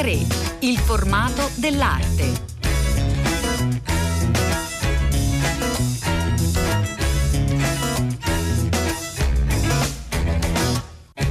A3, il formato dell'arte.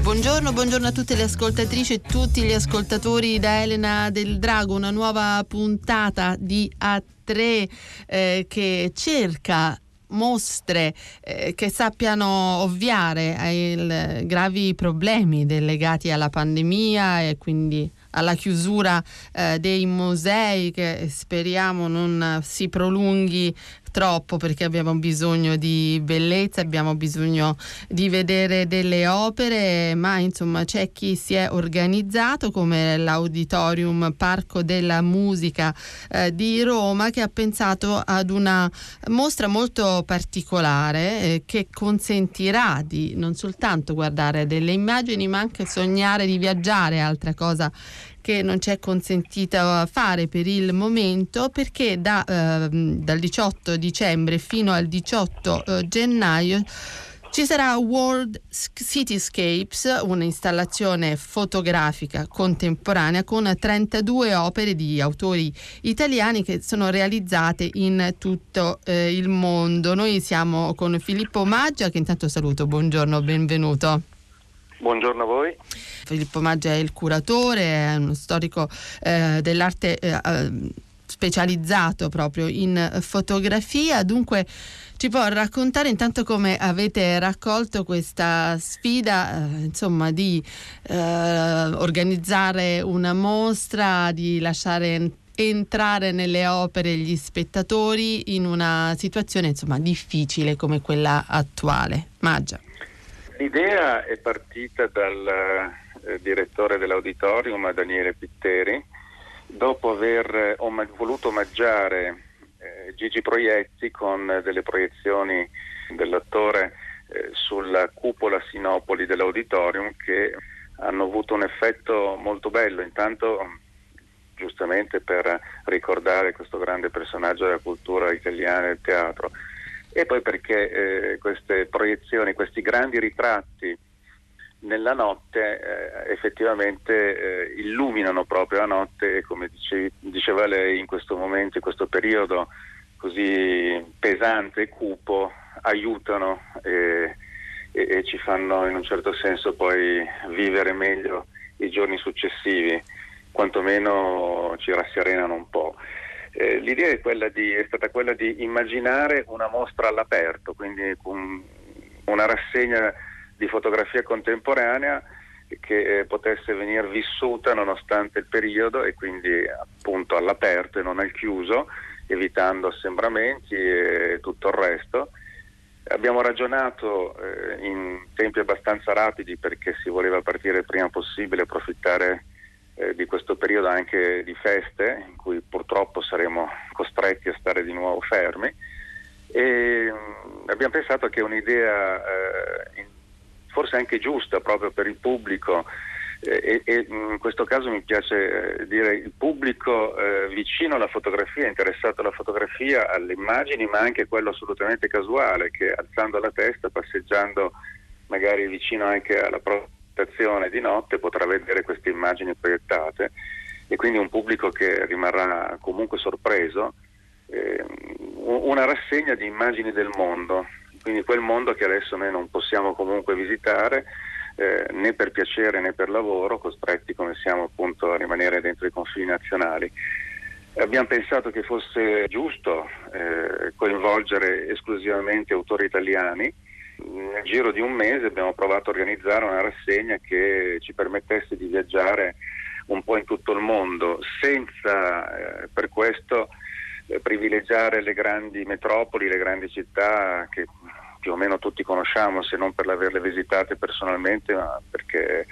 Buongiorno, buongiorno a tutte le ascoltatrici e tutti gli ascoltatori da Elena del Drago, una nuova puntata di A3 eh, che cerca mostre eh, che sappiano ovviare ai gravi problemi legati alla pandemia e quindi alla chiusura eh, dei musei che speriamo non si prolunghi troppo perché abbiamo bisogno di bellezza, abbiamo bisogno di vedere delle opere, ma insomma c'è chi si è organizzato come l'Auditorium Parco della Musica eh, di Roma che ha pensato ad una mostra molto particolare eh, che consentirà di non soltanto guardare delle immagini ma anche sognare di viaggiare, altra cosa che non ci è consentita fare per il momento perché da, eh, dal 18 dicembre fino al 18 eh, gennaio ci sarà World Cityscapes, un'installazione fotografica contemporanea con 32 opere di autori italiani che sono realizzate in tutto eh, il mondo. Noi siamo con Filippo Maggia, che intanto saluto, buongiorno, benvenuto. Buongiorno a voi. Filippo Maggia è il curatore, è uno storico eh, dell'arte eh, eh, specializzato proprio in fotografia, dunque ci può raccontare intanto come avete raccolto questa sfida, eh, insomma, di eh, organizzare una mostra, di lasciare entrare nelle opere gli spettatori in una situazione insomma difficile come quella attuale. Maggia. L'idea è partita dal eh, direttore dell'auditorium, Daniele Pitteri, dopo aver eh, om- voluto omaggiare eh, Gigi Proietti con delle proiezioni dell'attore eh, sulla cupola Sinopoli dell'auditorium che hanno avuto un effetto molto bello. Intanto giustamente per ricordare questo grande personaggio della cultura italiana e del teatro, e poi perché eh, queste proiezioni, questi grandi ritratti nella notte eh, effettivamente eh, illuminano proprio la notte e come dicevi, diceva lei in questo momento, in questo periodo così pesante e cupo, aiutano e, e, e ci fanno in un certo senso poi vivere meglio i giorni successivi, quantomeno ci rasserenano un po'. Eh, l'idea è, di, è, stata quella di immaginare una mostra all'aperto, quindi un, una rassegna di fotografia contemporanea che eh, potesse venire vissuta nonostante il periodo e quindi appunto all'aperto e non al chiuso, evitando assembramenti e tutto il resto. Abbiamo ragionato eh, in tempi abbastanza rapidi perché si voleva partire il prima possibile, approfittare eh, di questo periodo anche di feste in cui purtroppo saremo costretti a stare di nuovo fermi. E mm, abbiamo pensato che un'idea eh, forse anche giusta proprio per il pubblico eh, e, e, in questo caso mi piace eh, dire il pubblico eh, vicino alla fotografia, interessato alla fotografia, alle immagini, ma anche quello assolutamente casuale che alzando la testa, passeggiando magari vicino anche alla propria di notte potrà vedere queste immagini proiettate e quindi un pubblico che rimarrà comunque sorpreso. Eh, una rassegna di immagini del mondo, quindi quel mondo che adesso noi non possiamo comunque visitare eh, né per piacere né per lavoro, costretti come siamo appunto a rimanere dentro i confini nazionali. Abbiamo pensato che fosse giusto eh, coinvolgere esclusivamente autori italiani nel giro di un mese abbiamo provato a organizzare una rassegna che ci permettesse di viaggiare un po' in tutto il mondo, senza eh, per questo eh, privilegiare le grandi metropoli, le grandi città che più o meno tutti conosciamo, se non per averle visitate personalmente, ma perché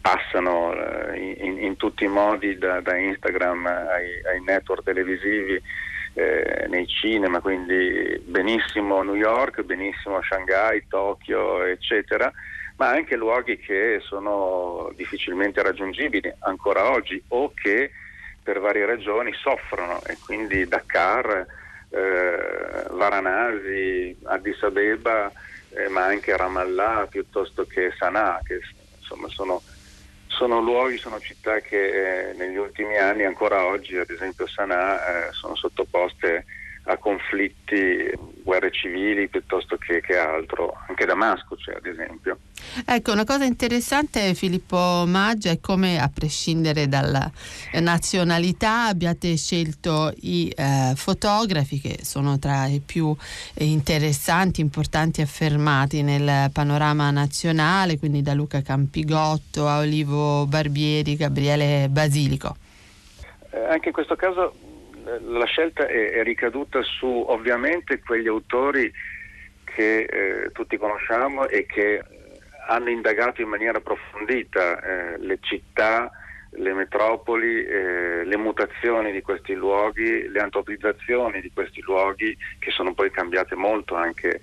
passano eh, in, in, tutti i modi da, da Instagram ai, ai network televisivi eh, nei cinema, quindi benissimo New York, benissimo Shanghai, Tokyo, eccetera, ma anche luoghi che sono difficilmente raggiungibili ancora oggi o che per varie ragioni soffrono. E quindi Dakar, eh, Varanasi, Addis Abeba, eh, ma anche Ramallah piuttosto che Sanaa, che insomma sono sono luoghi, sono città che eh, negli ultimi anni, ancora oggi, ad esempio Sanaa, eh, sono sottoposte a conflitti, guerre civili piuttosto che, che altro, anche Damasco c'è ad esempio. Ecco, una cosa interessante Filippo Maggia è come a prescindere dalla nazionalità abbiate scelto i eh, fotografi che sono tra i più interessanti, importanti affermati nel panorama nazionale, quindi da Luca Campigotto a Olivo Barbieri, Gabriele Basilico. Eh, anche in questo caso la scelta è, è, ricaduta su ovviamente quegli autori che eh, tutti conosciamo e che hanno indagato in maniera approfondita eh, le città, le metropoli, eh, le mutazioni di questi luoghi, le antropizzazioni di questi luoghi che sono poi cambiate molto anche eh,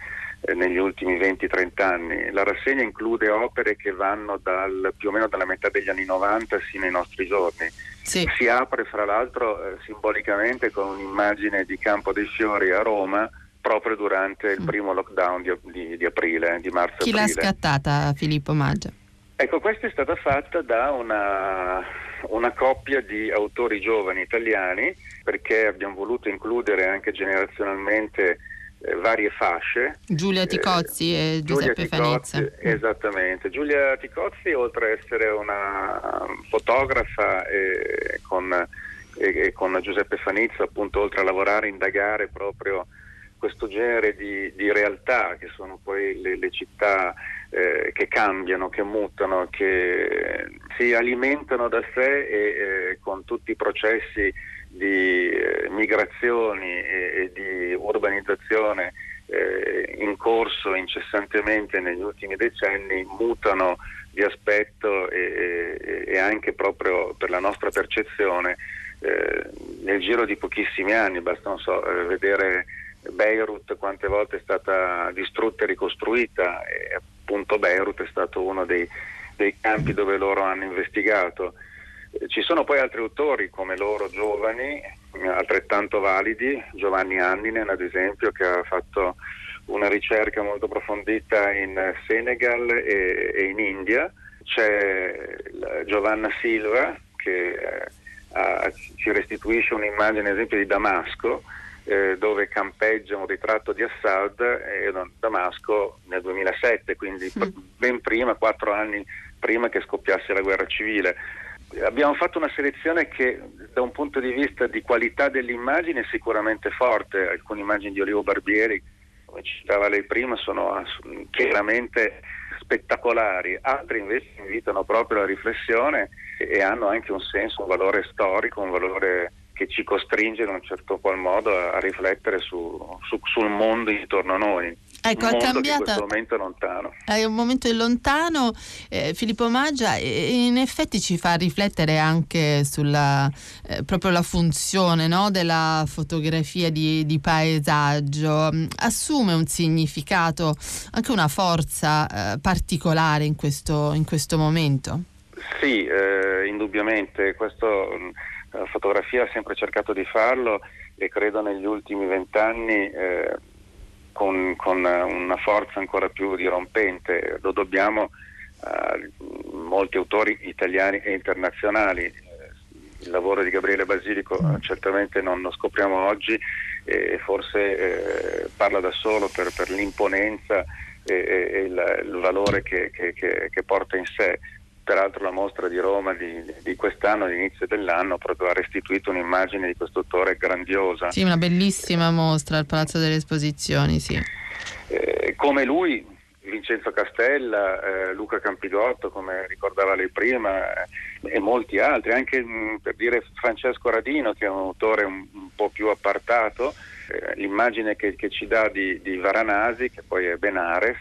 negli ultimi 20-30 anni. La rassegna include opere che vanno dal, più o meno dalla metà degli anni 90 sino ai nostri giorni. Sì. Si apre fra l'altro eh, simbolicamente con un'immagine di Campo dei Fiori a Roma proprio durante il mm. primo lockdown di, di, di aprile, di marzo. Chi l'ha scattata Filippo Maggia? Ecco, questa è stata fatta da una, una, coppia di autori giovani italiani perché abbiamo voluto includere anche generazionalmente eh, varie fasce. Giulia eh, Ticozzi eh, e Giuseppe Fanizza. Esattamente. Giulia Ticozzi, oltre ad essere una fotografa e con, e, e con Giuseppe Fanizza, appunto, oltre a lavorare, indagare proprio questo genere di, di, realtà che sono poi le, le città eh, che cambiano, che mutano, che si alimentano da sé e eh, con tutti i processi di eh, migrazioni e, e, di urbanizzazione eh, in corso incessantemente negli ultimi decenni mutano di aspetto e, e anche proprio per la nostra percezione eh, nel giro di pochissimi anni, basta so, eh, vedere Beirut quante volte è stata distrutta e ricostruita e appunto Beirut è stato uno dei, dei campi dove loro hanno investigato. Ci sono poi altri autori come loro giovani, altrettanto validi, Giovanni Anninen ad esempio che ha fatto una ricerca molto approfondita in Senegal e, e in India, c'è Giovanna Silva che eh, ha, ci restituisce un'immagine ad esempio di Damasco eh, dove campeggia un ritratto di Assad e Damasco nel 2007, quindi mm. ben prima, quattro anni prima che scoppiasse la guerra civile. Abbiamo fatto una selezione che da un punto di vista di qualità dell'immagine è sicuramente forte, alcune immagini di Olivo Barbieri, come citava lei prima, sono chiaramente spettacolari, altre invece invitano proprio alla riflessione e hanno anche un senso, un valore storico, un valore che ci costringe in un certo qual modo a, riflettere su, su, sul mondo intorno a noi. Ecco, è cambiata. Momento è lontano. È un momento lontano. Eh, Filippo Maggia in effetti ci fa riflettere anche sulla eh, proprio la funzione no, della fotografia di, di, paesaggio. Assume un significato, anche una forza eh, particolare in questo, in questo momento? Sì, eh, indubbiamente. Questo la fotografia ha sempre cercato di farlo e credo negli ultimi vent'anni eh, con, con, una forza ancora più dirompente. Lo dobbiamo a molti autori italiani e internazionali. Il lavoro di Gabriele Basilico certamente non lo scopriamo oggi e forse eh, parla da solo per, per l'imponenza e, e il, il, valore che, che, che, che porta in sé peraltro la mostra di Roma di, di quest'anno, all'inizio dell'anno, proprio ha restituito un'immagine di questo autore grandiosa. Sì, una bellissima mostra al Palazzo delle Esposizioni, sì. Eh, come lui, Vincenzo Castella, eh, Luca Campigotto, come ricordava lei prima, eh, e molti altri, anche mh, mm, per dire Francesco Radino, che è un autore un, un po' più appartato, eh, l'immagine che, che, ci dà di, di Varanasi, che poi è Benares,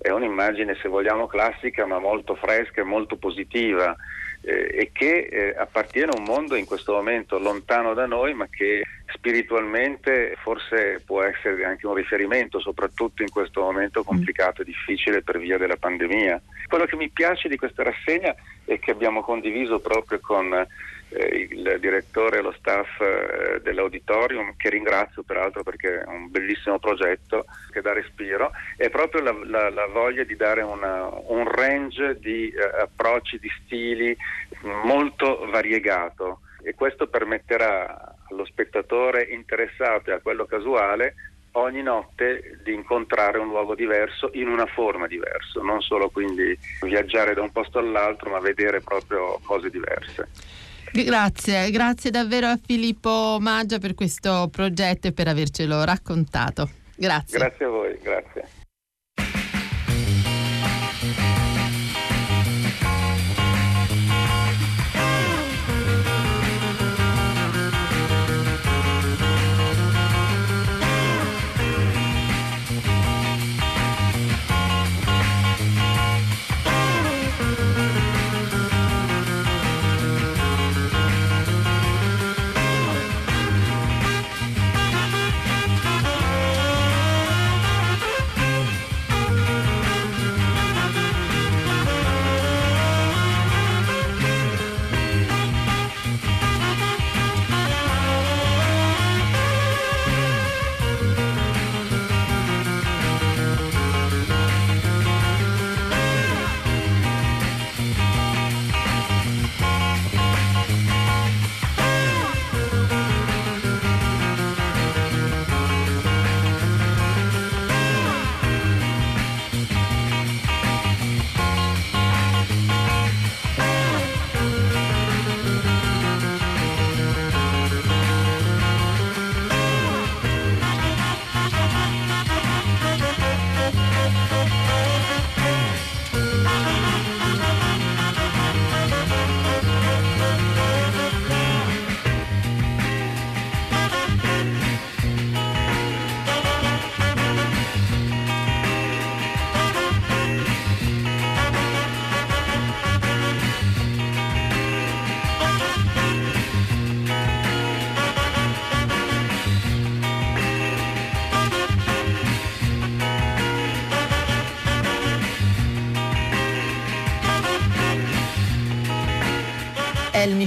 è un'immagine se vogliamo classica ma molto fresca e molto positiva eh, e che eh, appartiene a un mondo in questo momento lontano da noi ma che spiritualmente forse può essere anche un riferimento soprattutto in questo momento complicato e difficile per via della pandemia. Quello che mi piace di questa rassegna è che abbiamo condiviso proprio con il direttore e lo staff eh, dell'auditorium, che ringrazio peraltro perché è un bellissimo progetto che dà respiro, è proprio la, la, la voglia di dare una, un range di eh, approcci, di stili molto variegato e questo permetterà allo spettatore interessato e a quello casuale ogni notte di incontrare un luogo diverso in una forma diversa, non solo quindi viaggiare da un posto all'altro, ma vedere proprio cose diverse. Grazie, grazie davvero a Filippo Maggia per questo progetto e per avercelo raccontato. Grazie. Grazie a voi, grazie.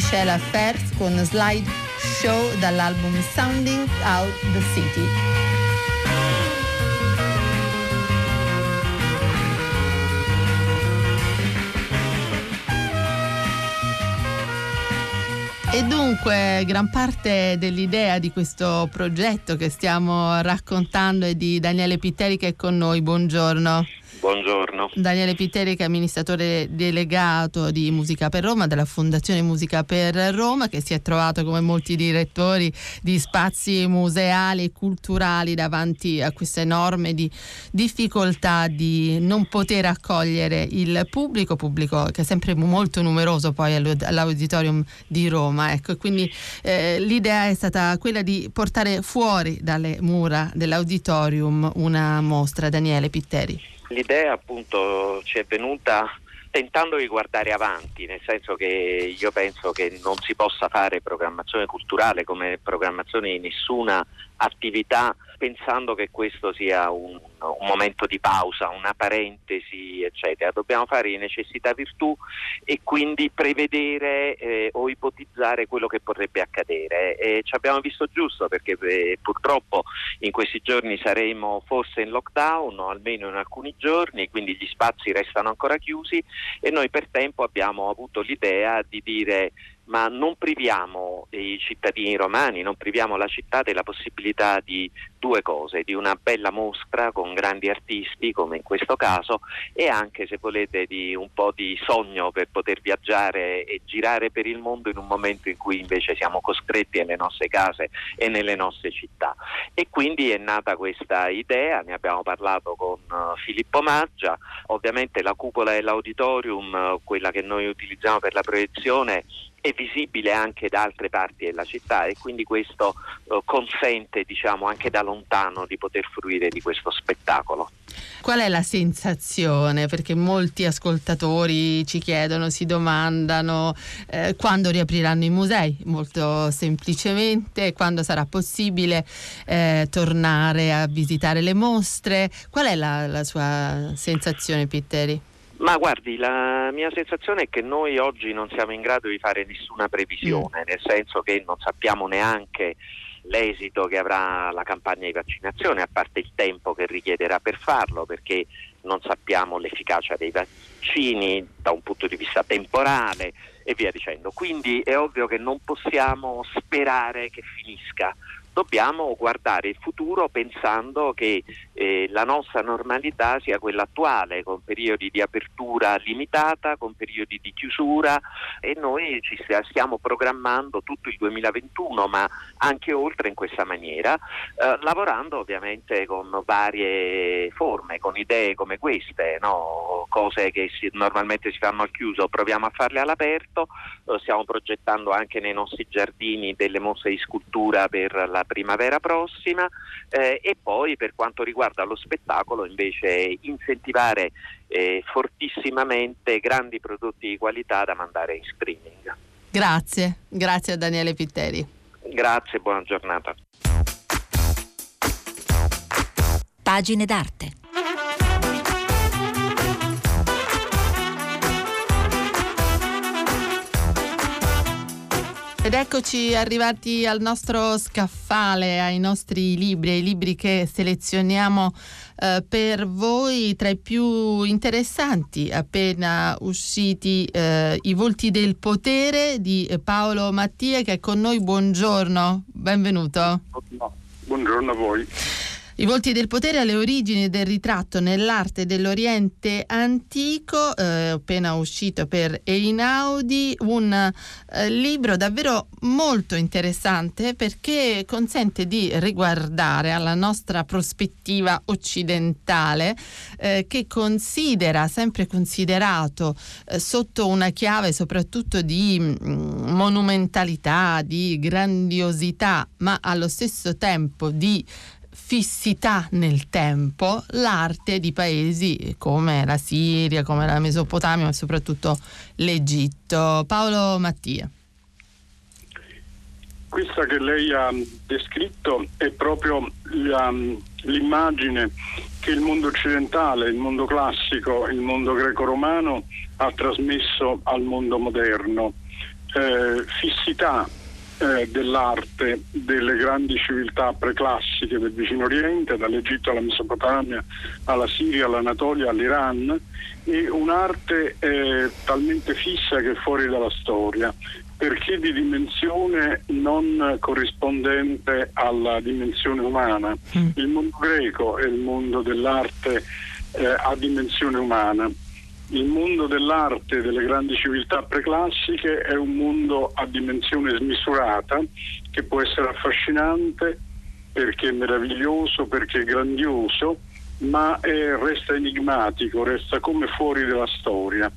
El Michel Affairs con Slide Show dall'album Sounding Out the City. E dunque gran parte dell'idea di questo progetto che stiamo raccontando è di Daniele Pitteri che è con noi. Buongiorno. Buongiorno. Daniele Pitteri che è amministratore delegato di Musica per Roma della Fondazione Musica per Roma che si è trovato come molti direttori di spazi museali e culturali davanti a questa enorme di difficoltà di non poter accogliere il pubblico, pubblico che è sempre molto numeroso poi all'auditorium di Roma. Ecco, quindi eh, l'idea è stata quella di portare fuori dalle mura dell'auditorium una mostra. Daniele Pitteri. L'idea appunto ci è venuta tentando di guardare avanti, nel senso che io penso che non si possa fare programmazione culturale come programmazione di nessuna attività pensando che questo sia un, un, momento di pausa, una parentesi, eccetera. Dobbiamo fare necessità virtù e quindi prevedere eh, o ipotizzare quello che potrebbe accadere. E ci abbiamo visto giusto perché eh, purtroppo in questi giorni saremo forse in lockdown o almeno in alcuni giorni, quindi gli spazi restano ancora chiusi e noi per tempo abbiamo avuto l'idea di dire ma non priviamo i cittadini romani, non priviamo la città della possibilità di due cose, di una bella mostra con grandi artisti come in questo caso e anche se volete di un po' di sogno per poter viaggiare e girare per il mondo in un momento in cui invece siamo costretti nelle nostre case e nelle nostre città. E quindi è nata questa idea, ne abbiamo parlato con uh, Filippo Maggia, ovviamente la cupola dell'auditorium, uh, quella che noi utilizziamo per la proiezione, è visibile anche da altre parti della città e quindi questo eh, consente diciamo, anche da lontano di poter fruire di questo spettacolo. Qual è la sensazione? Perché molti ascoltatori ci chiedono, si domandano eh, quando riapriranno i musei, molto semplicemente, quando sarà possibile eh, tornare a visitare le mostre. Qual è la, la sua sensazione, Pitteri? Ma guardi, la mia sensazione è che noi oggi non siamo in grado di fare nessuna previsione, mm. nel senso che non sappiamo neanche l'esito che avrà la campagna di vaccinazione, a parte il tempo che richiederà per farlo, perché non sappiamo l'efficacia dei vaccini da un punto di vista temporale e via dicendo. Quindi è ovvio che non possiamo sperare che finisca dobbiamo guardare il futuro pensando che eh, la nostra normalità sia quella attuale, con periodi di apertura limitata, con periodi di chiusura e noi ci stiamo programmando tutto il 2021, ma anche oltre in questa maniera, eh, lavorando ovviamente con varie forme, con idee come queste, no? cose che si, normalmente si fanno al chiuso, proviamo a farle all'aperto, stiamo progettando anche nei nostri giardini delle mostre di scultura per la primavera prossima eh, e poi per quanto riguarda lo spettacolo invece incentivare eh, fortissimamente grandi prodotti di qualità da mandare in streaming. Grazie, grazie a Daniele Pitteri. Grazie, buona giornata. Pagine d'arte. Ed eccoci arrivati al nostro scaffale, ai nostri libri, ai libri che selezioniamo eh, per voi tra i più interessanti appena usciti eh, I volti del potere di Paolo Mattia che è con noi. Buongiorno, benvenuto. Buongiorno a voi. I volti del potere alle origini del ritratto nell'arte dell'Oriente antico, eh, appena uscito per Einaudi, un eh, libro davvero molto interessante perché consente di riguardare alla nostra prospettiva occidentale eh, che considera, sempre considerato eh, sotto una chiave soprattutto di mh, mm, monumentalità, di grandiosità, ma allo stesso tempo di fissità nel tempo l'arte di paesi come la Siria, come la Mesopotamia, ma soprattutto l'Egitto. Paolo Mattia. Questa che lei ha descritto è proprio l'immagine che il mondo occidentale, il mondo classico, il mondo greco-romano ha trasmesso al mondo moderno. Eh, fissità, eh, dell'arte delle grandi civiltà preclassiche del vicino Oriente, dall'Egitto alla Mesopotamia, alla Siria, all'Anatolia, all'Iran, e un'arte eh, talmente fissa che è fuori dalla storia, perché di dimensione non corrispondente alla dimensione umana. Mm. Il mondo greco è il mondo dell'arte eh, a dimensione umana il mondo dell'arte delle grandi civiltà preclassiche è un mondo a dimensione smisurata che può essere affascinante perché meraviglioso, perché grandioso, ma è, resta enigmatico, resta come fuori dalla storia.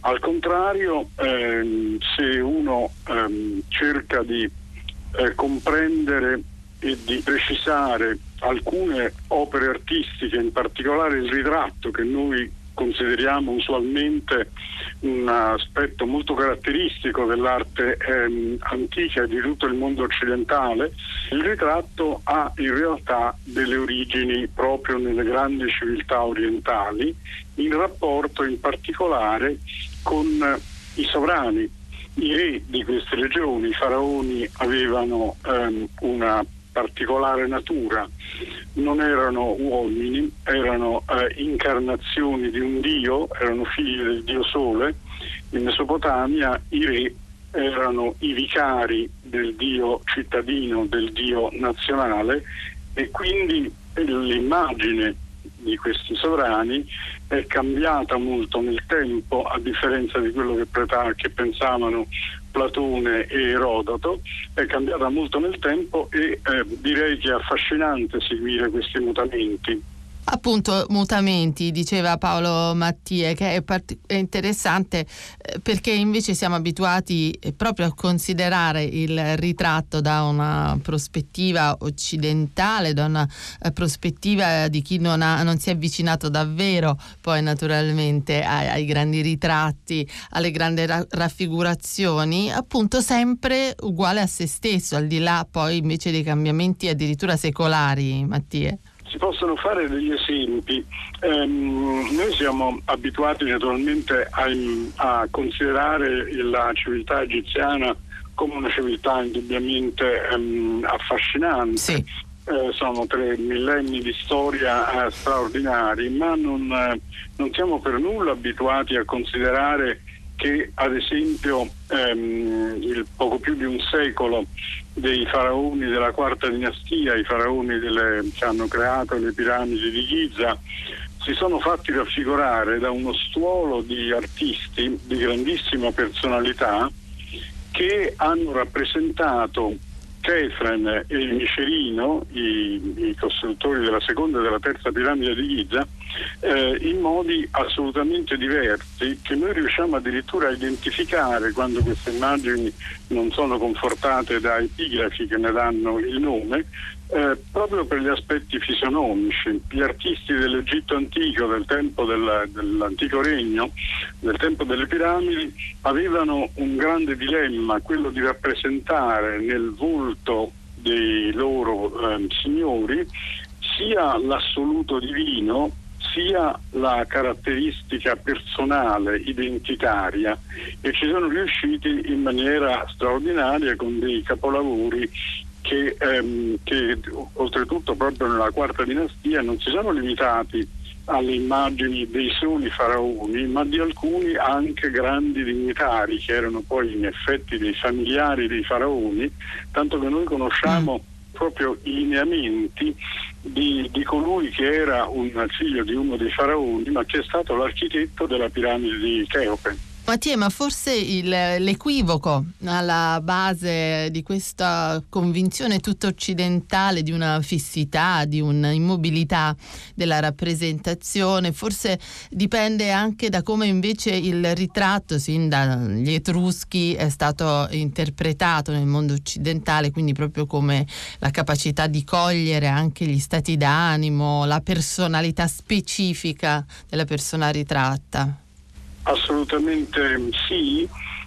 Al contrario, ehm, se uno ehm, cerca di eh, comprendere e di precisare alcune opere artistiche, in particolare il ritratto che noi consideriamo usualmente un aspetto molto caratteristico dell'arte ehm, antica di tutto il mondo occidentale, il ritratto ha in realtà delle origini proprio nelle grandi civiltà orientali, in rapporto in particolare con i sovrani. I re di queste regioni, i faraoni, avevano ehm, una particolare natura, non erano uomini, erano eh, incarnazioni di un dio, erano figli del dio Sole. In Mesopotamia i re erano i vicari del dio cittadino, del dio nazionale e quindi l'immagine di questi sovrani è cambiata molto nel tempo a differenza di quello che, che pensavano Platone e Erodoto, è cambiata molto nel tempo e eh, direi che è affascinante seguire questi mutamenti. Appunto, mutamenti, diceva Paolo Mattie, che è, part- è interessante eh, perché invece siamo abituati eh, proprio a considerare il ritratto da una prospettiva occidentale, da una eh, prospettiva di chi non, ha, non, si è avvicinato davvero poi naturalmente ai, ai grandi ritratti, alle grandi ra- raffigurazioni, appunto sempre uguale a se stesso, al di là poi invece dei cambiamenti addirittura secolari, Mattie. Si possono fare degli esempi. Um, noi siamo abituati naturalmente a, a, considerare la civiltà egiziana come una civiltà indubbiamente um, affascinante. Sì. Eh, sono tre millenni di storia eh, straordinari, ma non, eh, non siamo per nulla abituati a considerare che ad esempio ehm, il poco più di un secolo dei faraoni della quarta dinastia, i faraoni delle, che hanno creato le piramidi di Giza, si sono fatti raffigurare da uno stuolo di artisti di grandissima personalità che hanno rappresentato Chefren e Micerino, i, i, costruttori della seconda e della terza piramide di Giza, eh, in modi assolutamente diversi che noi riusciamo addirittura a identificare quando queste immagini non sono confortate da epigrafi che ne danno il nome, eh, proprio per gli aspetti fisionomici. Gli artisti dell'Egitto antico, del tempo del, dell'antico regno, del tempo delle piramidi, avevano un grande dilemma, quello di rappresentare nel volto dei loro eh, signori sia l'assoluto divino sia la caratteristica personale, identitaria e ci sono riusciti in maniera straordinaria con dei capolavori che, ehm, che oltretutto proprio nella quarta dinastia non si sono limitati alle immagini dei soli faraoni, ma di alcuni anche grandi dignitari che erano poi in effetti dei familiari dei faraoni, tanto che noi conosciamo mm proprio i lineamenti di, di, colui che era un figlio di uno dei faraoni, ma che è stato l'architetto della piramide di Cheope. Mattia, ma forse il, l'equivoco alla base di questa convinzione tutta occidentale di una fissità, di un'immobilità della rappresentazione, forse dipende anche da come invece il ritratto, sin dagli Etruschi, è stato interpretato nel mondo occidentale, quindi proprio come la capacità di cogliere anche gli stati d'animo, la personalità specifica della persona ritratta. Assolutamente sì,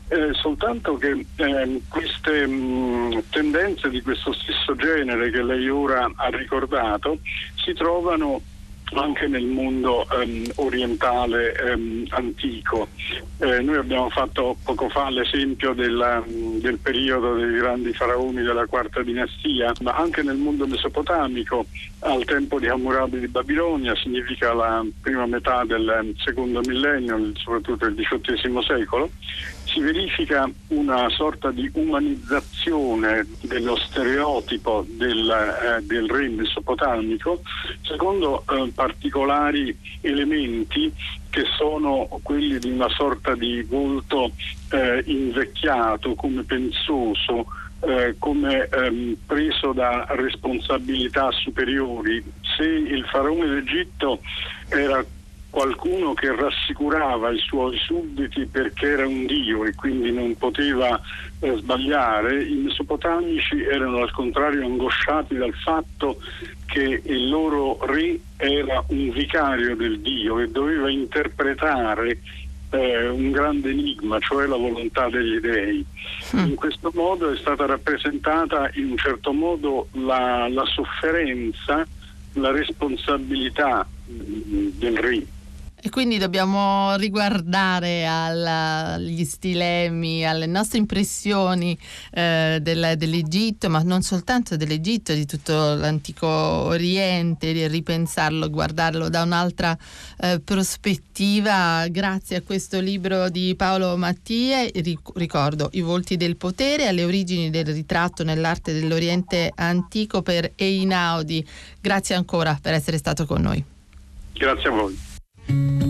eh, soltanto che eh, queste mh, mm, tendenze di questo stesso genere che lei ora ha ricordato si trovano anche nel mondo um, orientale um, antico. Eh, noi abbiamo fatto poco fa l'esempio della, del periodo dei grandi faraoni della quarta dinastia, ma anche nel mondo mesopotamico, al tempo di Hammurabi di Babilonia, significa la prima metà del secondo millennio, soprattutto il XVIII secolo, si verifica una sorta di umanizzazione dello stereotipo del, eh, del re mesopotamico secondo eh, particolari elementi che sono quelli di una sorta di volto eh, invecchiato, come pensoso, eh, come ehm, preso da responsabilità superiori. Se il faraone d'Egitto era qualcuno che rassicurava i suoi sudditi perché era un dio e quindi non poteva eh, sbagliare, i mesopotamici erano al contrario angosciati dal fatto che il loro re era un vicario del dio e doveva interpretare eh, un grande enigma, cioè la volontà degli dei. Mm. In questo modo è stata rappresentata in un certo modo la, la sofferenza, la responsabilità mm, del re. E quindi dobbiamo riguardare agli stilemi, alle nostre impressioni eh, del, dell'Egitto, ma non soltanto dell'Egitto, di tutto l'antico Oriente, ripensarlo, guardarlo da un'altra eh, prospettiva. Grazie a questo libro di Paolo Mattia, ricordo I volti del potere, alle origini del ritratto nell'arte dell'Oriente antico per Einaudi. Grazie ancora per essere stato con noi. Grazie a voi. Thank you.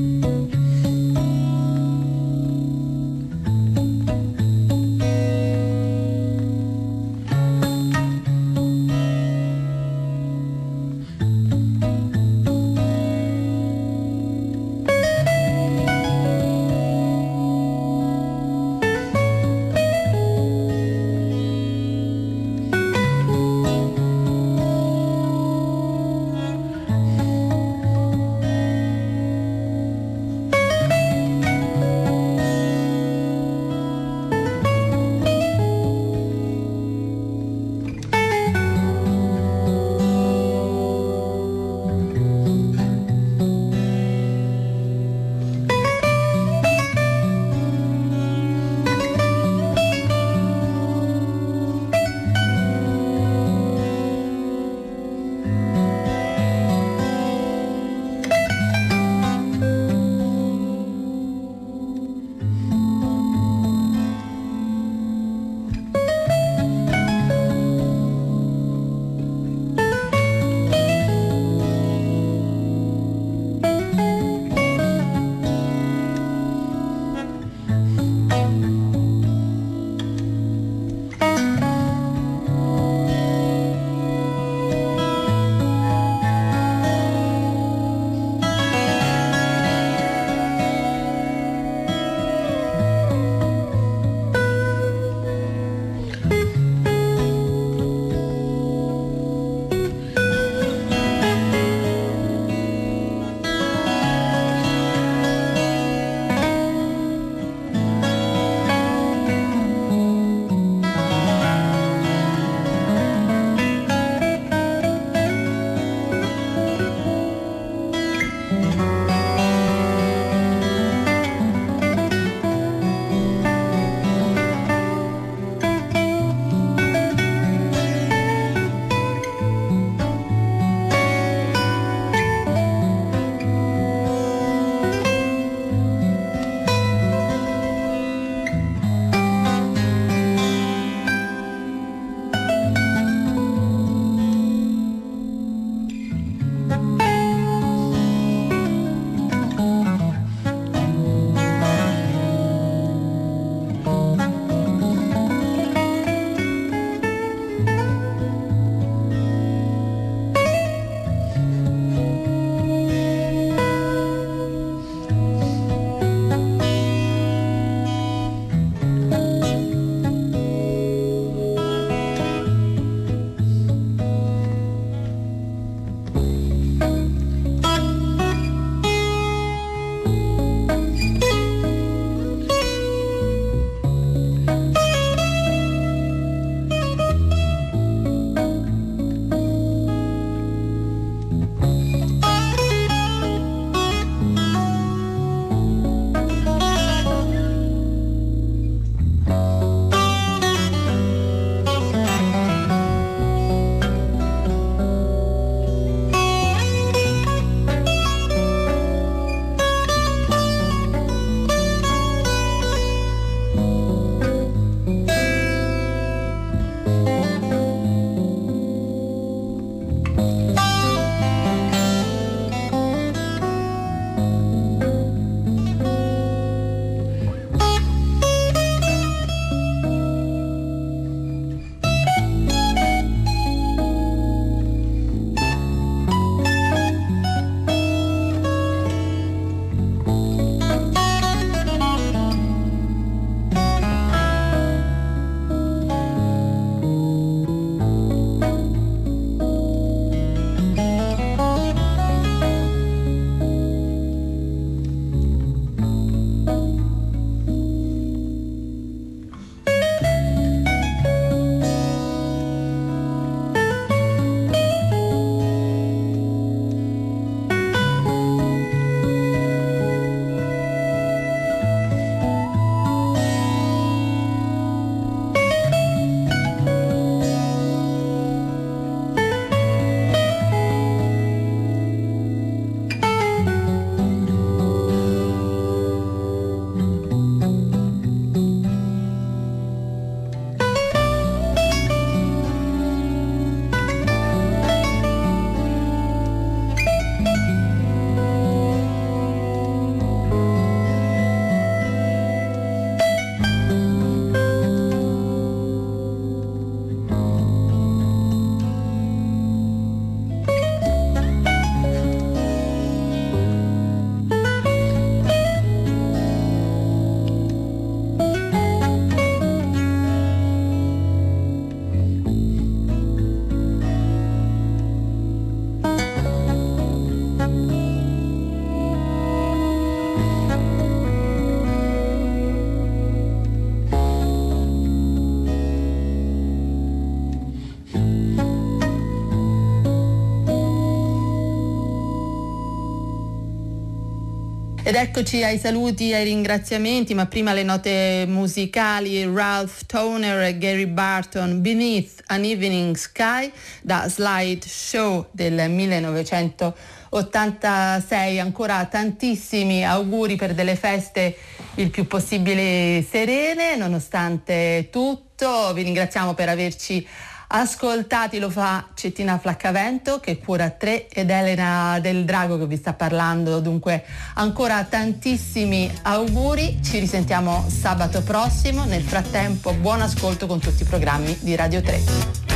Ed eccoci ai saluti, ai ringraziamenti, ma prima le note musicali Ralph Toner e Gary Barton Beneath an Evening Sky da Slide Show del 1986. Ancora tantissimi auguri per delle feste il più possibile serene, nonostante tutto. Vi ringraziamo per averci Ascoltati lo fa Cettina Flaccavento che cura 3 ed Elena del Drago che vi sta parlando, dunque ancora tantissimi auguri, ci risentiamo sabato prossimo, nel frattempo buon ascolto con tutti i programmi di Radio 3.